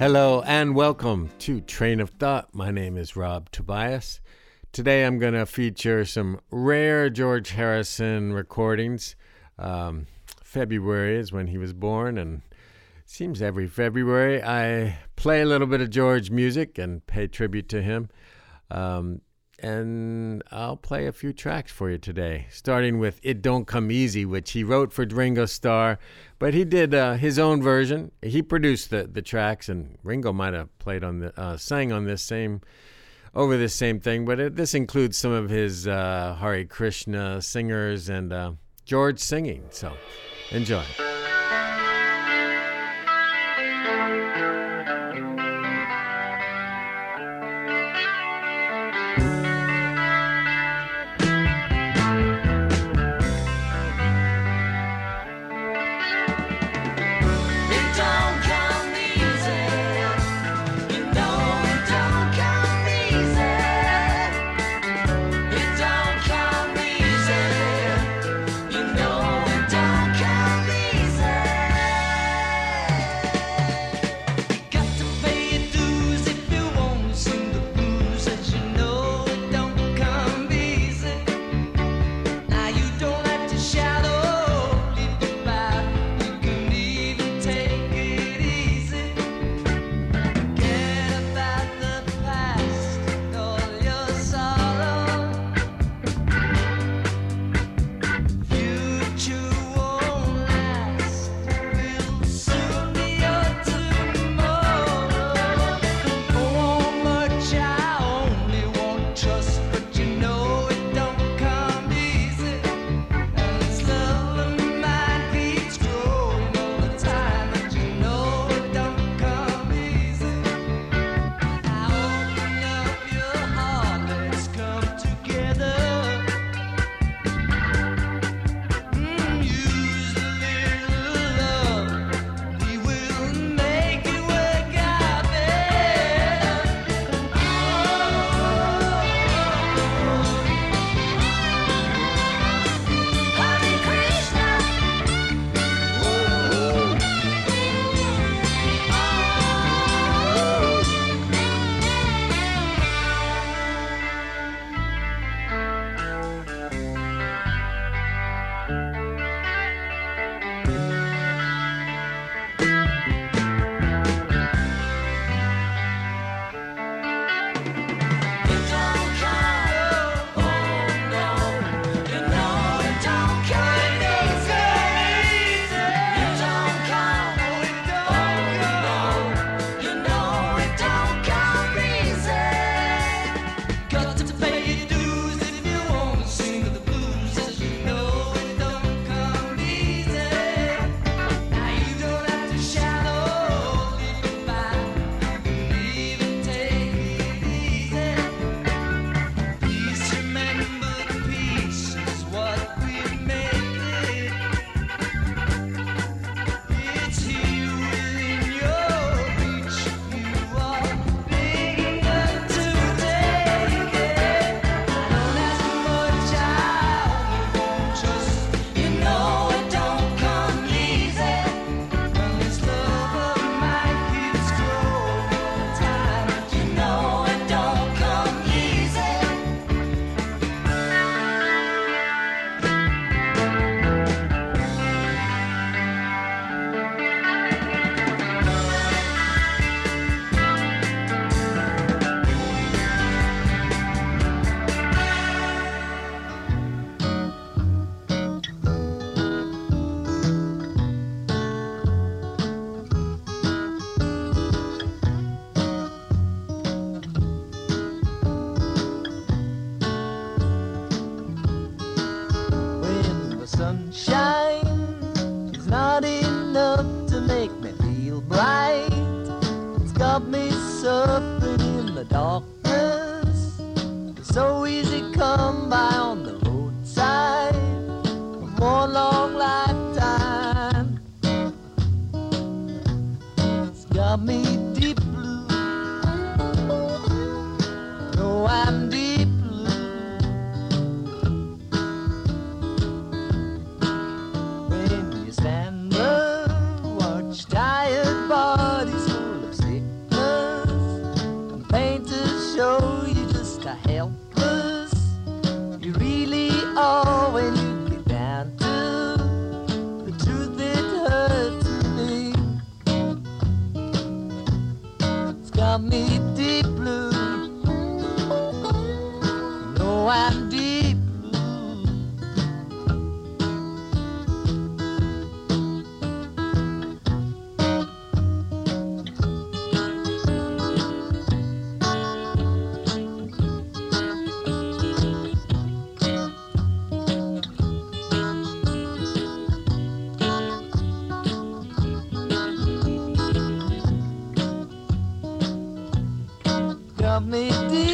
Hello and welcome to Train of Thought. My name is Rob Tobias. Today I'm going to feature some rare George Harrison recordings. Um, February is when he was born, and seems every February I play a little bit of George music and pay tribute to him. Um, and I'll play a few tracks for you today, starting with It Don't Come Easy, which he wrote for Ringo Starr, but he did uh, his own version. He produced the, the tracks, and Ringo might have played on the, uh, sang on this same, over this same thing, but it, this includes some of his uh, Hare Krishna singers and uh, George singing, so enjoy.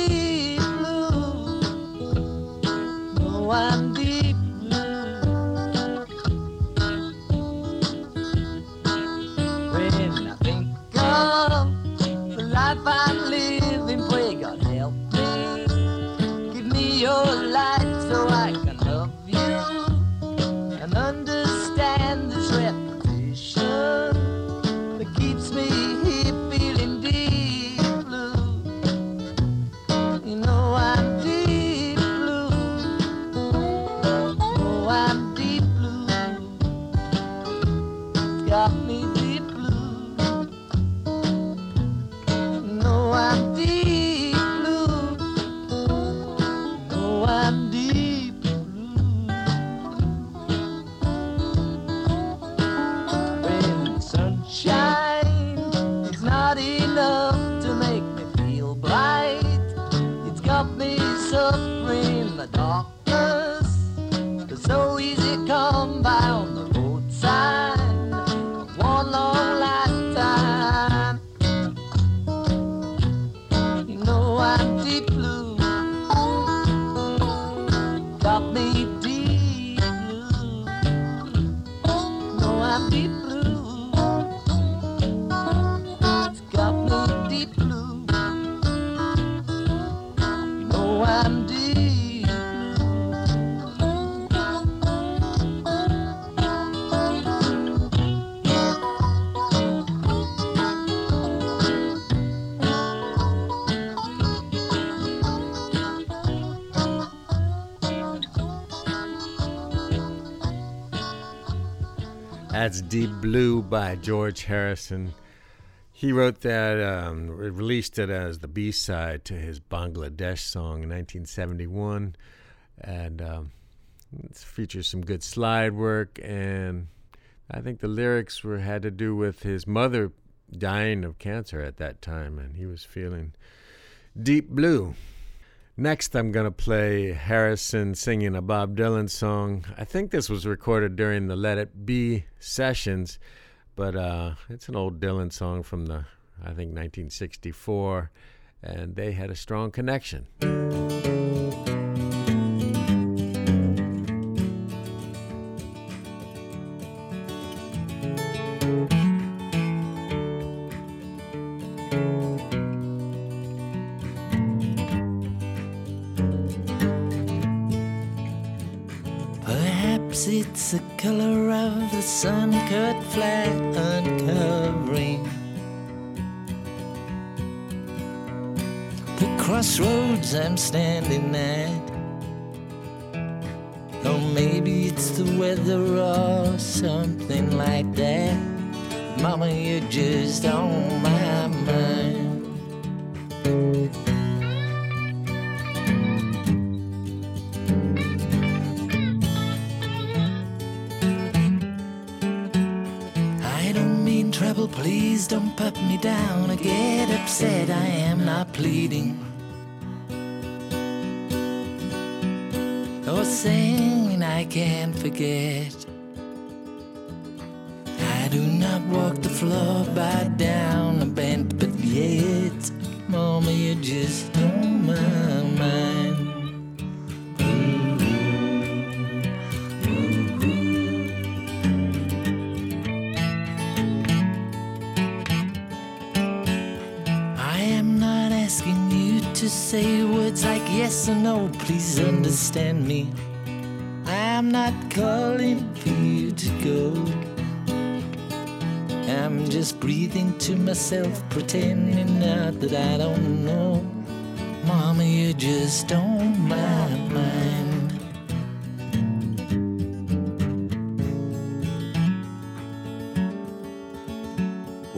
You. That's Deep Blue by George Harrison. He wrote that, um, released it as the B side to his Bangladesh song in 1971. And um, it features some good slide work. And I think the lyrics were had to do with his mother dying of cancer at that time. And he was feeling deep blue. Next, I'm going to play Harrison singing a Bob Dylan song. I think this was recorded during the Let It Be sessions, but uh, it's an old Dylan song from the, I think, 1964, and they had a strong connection. Crossroads I'm standing at. Or maybe it's the weather or something like that. Mama, you're just on my mind. Put me down. I get upset, I am not pleading. Or saying I can't forget. I do not walk the floor, bow down, a bent, but yet, Mama, you just on say words like yes or no, please understand me. I'm not calling for you to go. I'm just breathing to myself, pretending not that I don't know. Mama, you're just on my mind.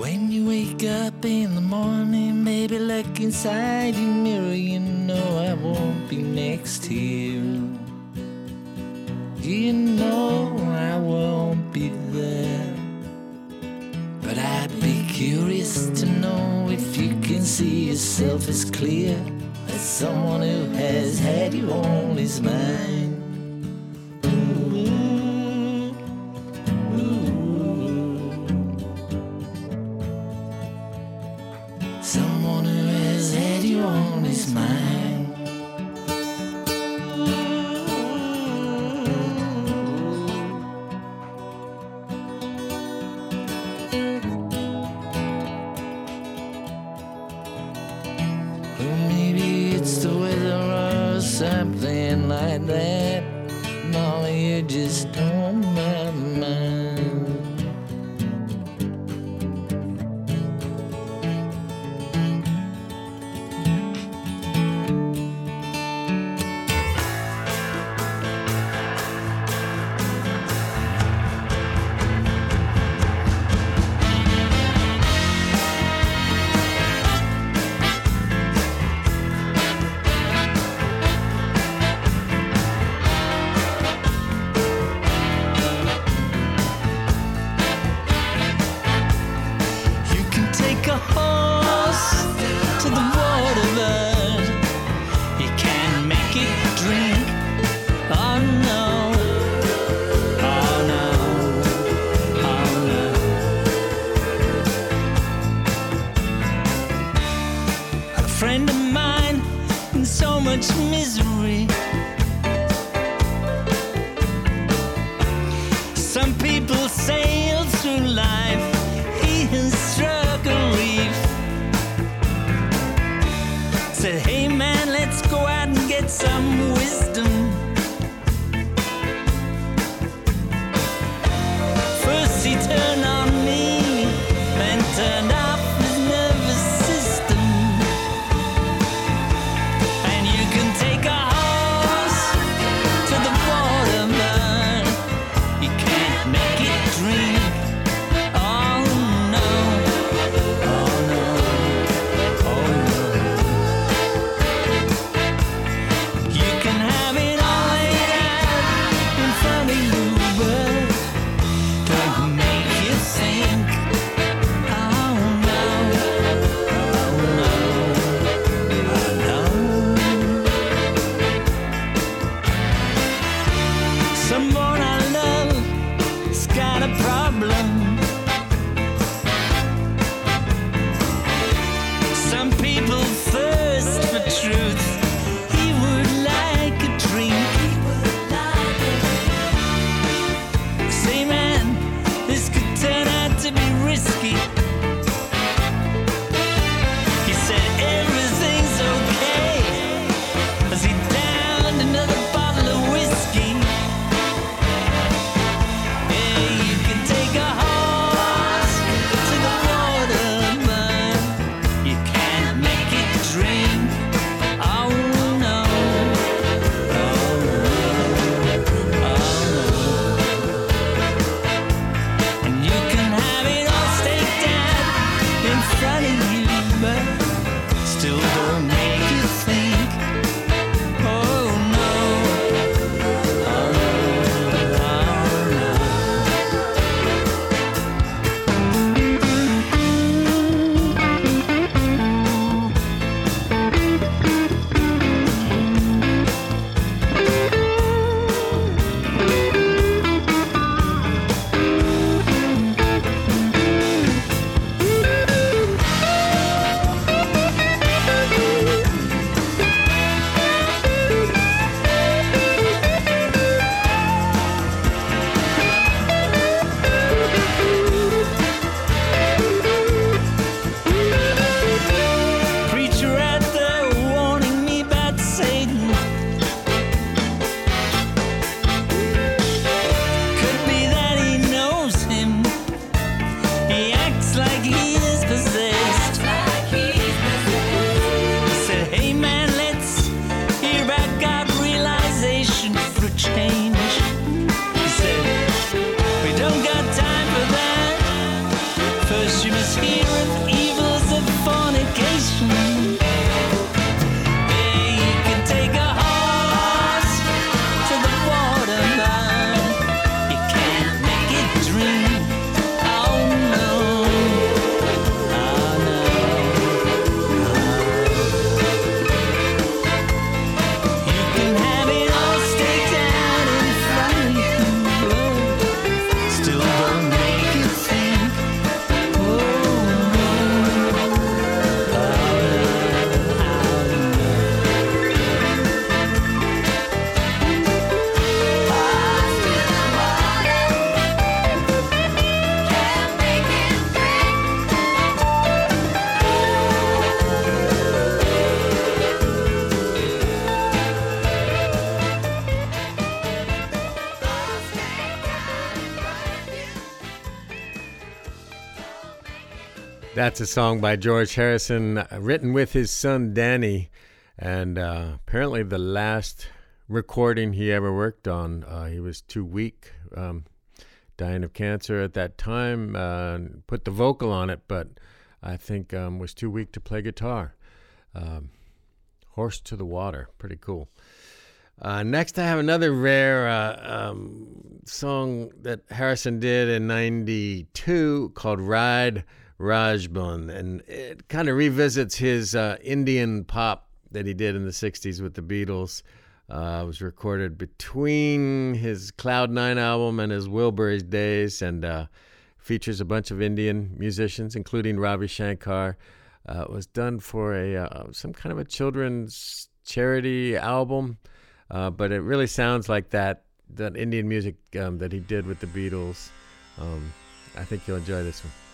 When you wake up in the morning, baby, look inside your mirror, you know I won't be next to you. You know I won't be there. But I'd be curious to know if you can see yourself as clear as someone who has had you on his mind. something like that. Molly, you just on my mind. That's a song by George Harrison, uh, written with his son Dhani, and uh, apparently the last recording he ever worked on. Uh, he was too weak, um, dying of cancer at that time. Uh, put the vocal on it, but I think um, was too weak to play guitar. Um, Horse to the Water, pretty cool. Uh, next, I have another rare uh, um, song that Harrison did in '92 called "Ride." Rajbun, and it kind of revisits his uh, Indian pop that he did in the 60s with the Beatles. Uh, it was recorded between his Cloud Nine album and his Wilburys days, and uh, features a bunch of Indian musicians, including Ravi Shankar. Uh, it was done for a uh, some kind of a children's charity album, uh, but it really sounds like that that Indian music um, that he did with the Beatles. Um, I think you'll enjoy this one.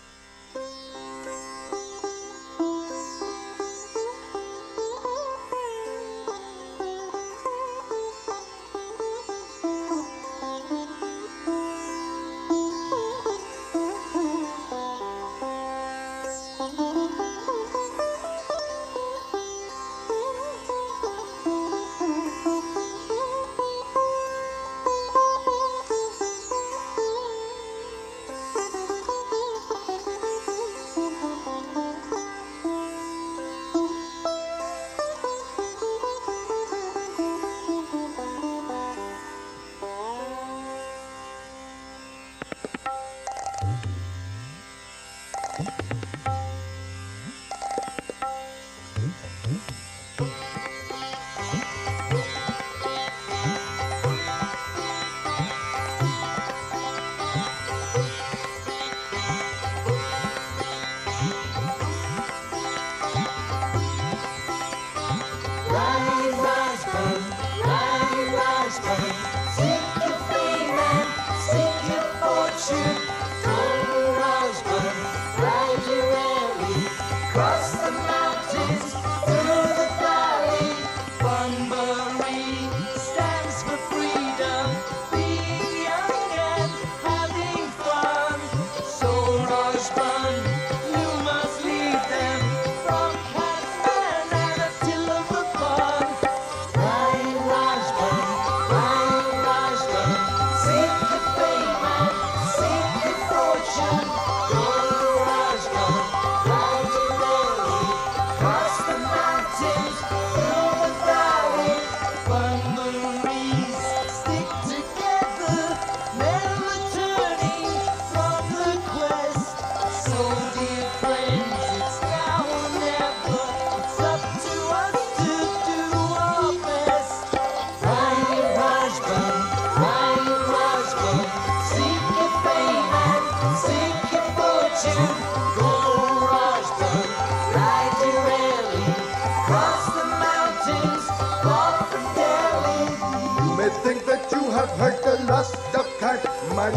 I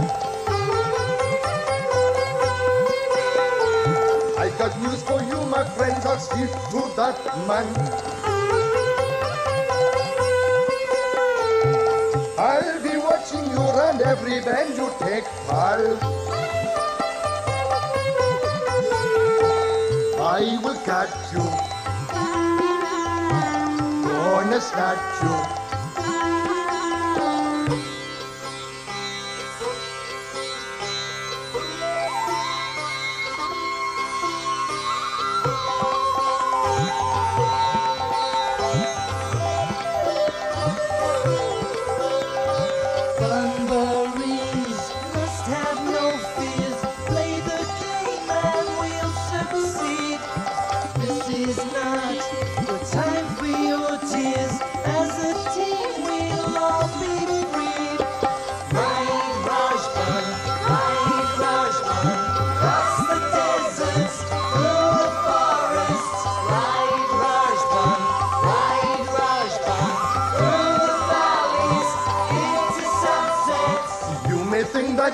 will skip to that man I'll be watching you and every band you take part. I will catch you, gonna snatch you.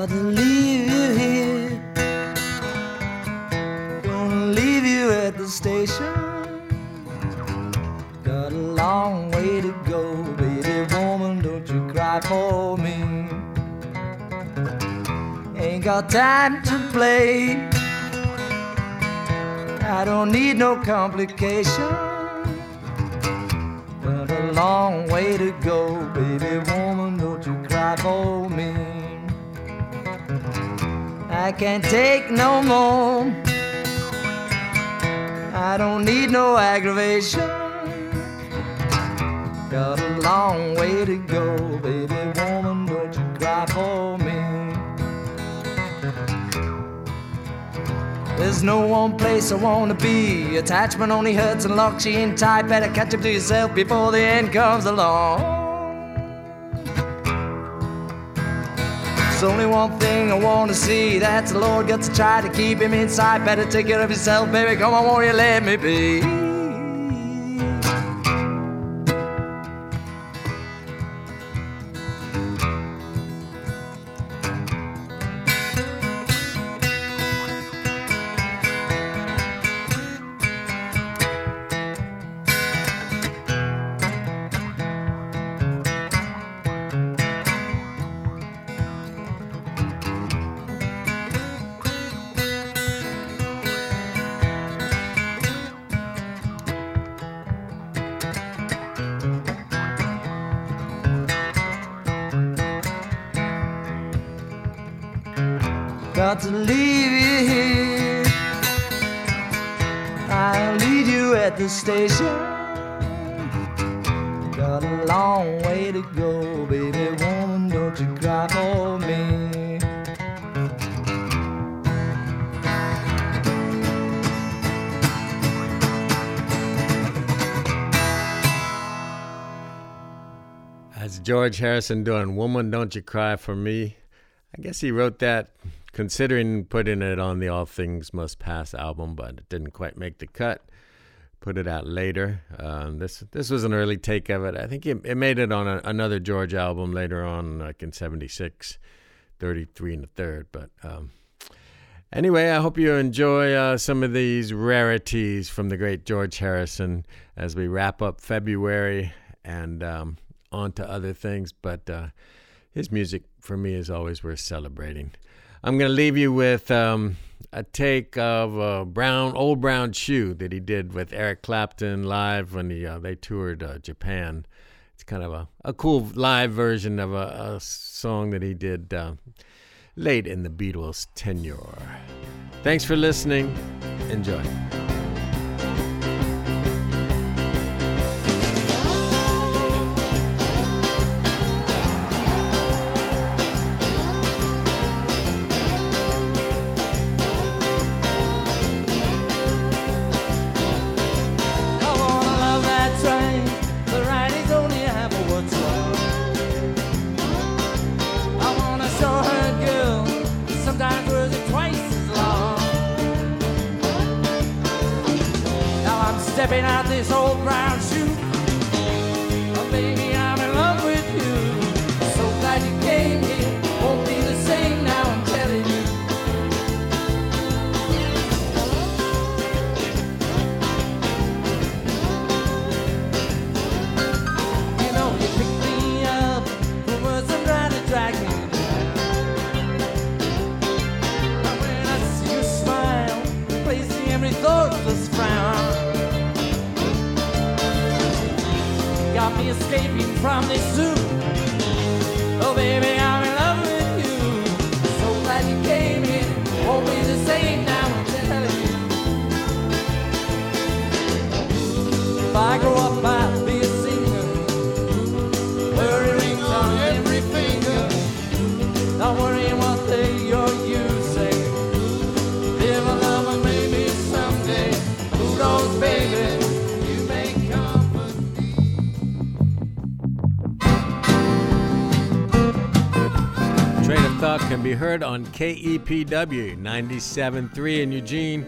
Gotta leave you here. Gonna leave you at the station. Got a long way to go, baby woman. Don't you cry for me. Ain't got time to play. I don't need no complication. Got a long way to go, baby woman. Don't you cry for me. I can't take no more. I don't need no aggravation. Got a long way to go, baby woman. Don't you cry for me. There's no one place I wanna be. Attachment only hurts and locks you in tight. Better catch up to yourself before the end comes along. There's only one thing I wanna see. That's the Lord got to try to keep him inside. Better take care of yourself, baby. Come on, won't you let me be? Got to leave you here. I'll leave you at the station. Got a long way to go, baby woman. Don't you cry for me. That's George Harrison doing Woman Don't You Cry for Me. I guess he wrote that considering putting it on the All Things Must Pass album, but it didn't quite make the cut. Put it out later. Um, this this was an early take of it. I think it, it made it on a, another George album later on, like in 76, 33 and a third. But um, anyway, I hope you enjoy uh, some of these rarities from the great George Harrison as we wrap up February and um, on to other things. But uh, his music for me is always worth celebrating. I'm going to leave you with um, a take of a brown, old brown shoe that he did with Eric Clapton live when he, uh, they toured uh, Japan. It's kind of a, a cool live version of a, a song that he did uh, late in the Beatles' tenure. Thanks for listening. Enjoy. Old brown from this zoo. Oh, baby, I'm in love with you. So glad you came in. Won't be the same now, I'm telling you. If I grow up, I'll be heard on KEPW 97.3 in Eugene.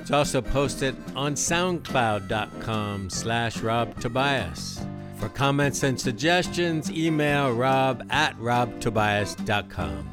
It's also posted on soundcloud.com slash Rob Tobias. For comments and suggestions, email rob at robtobias.com.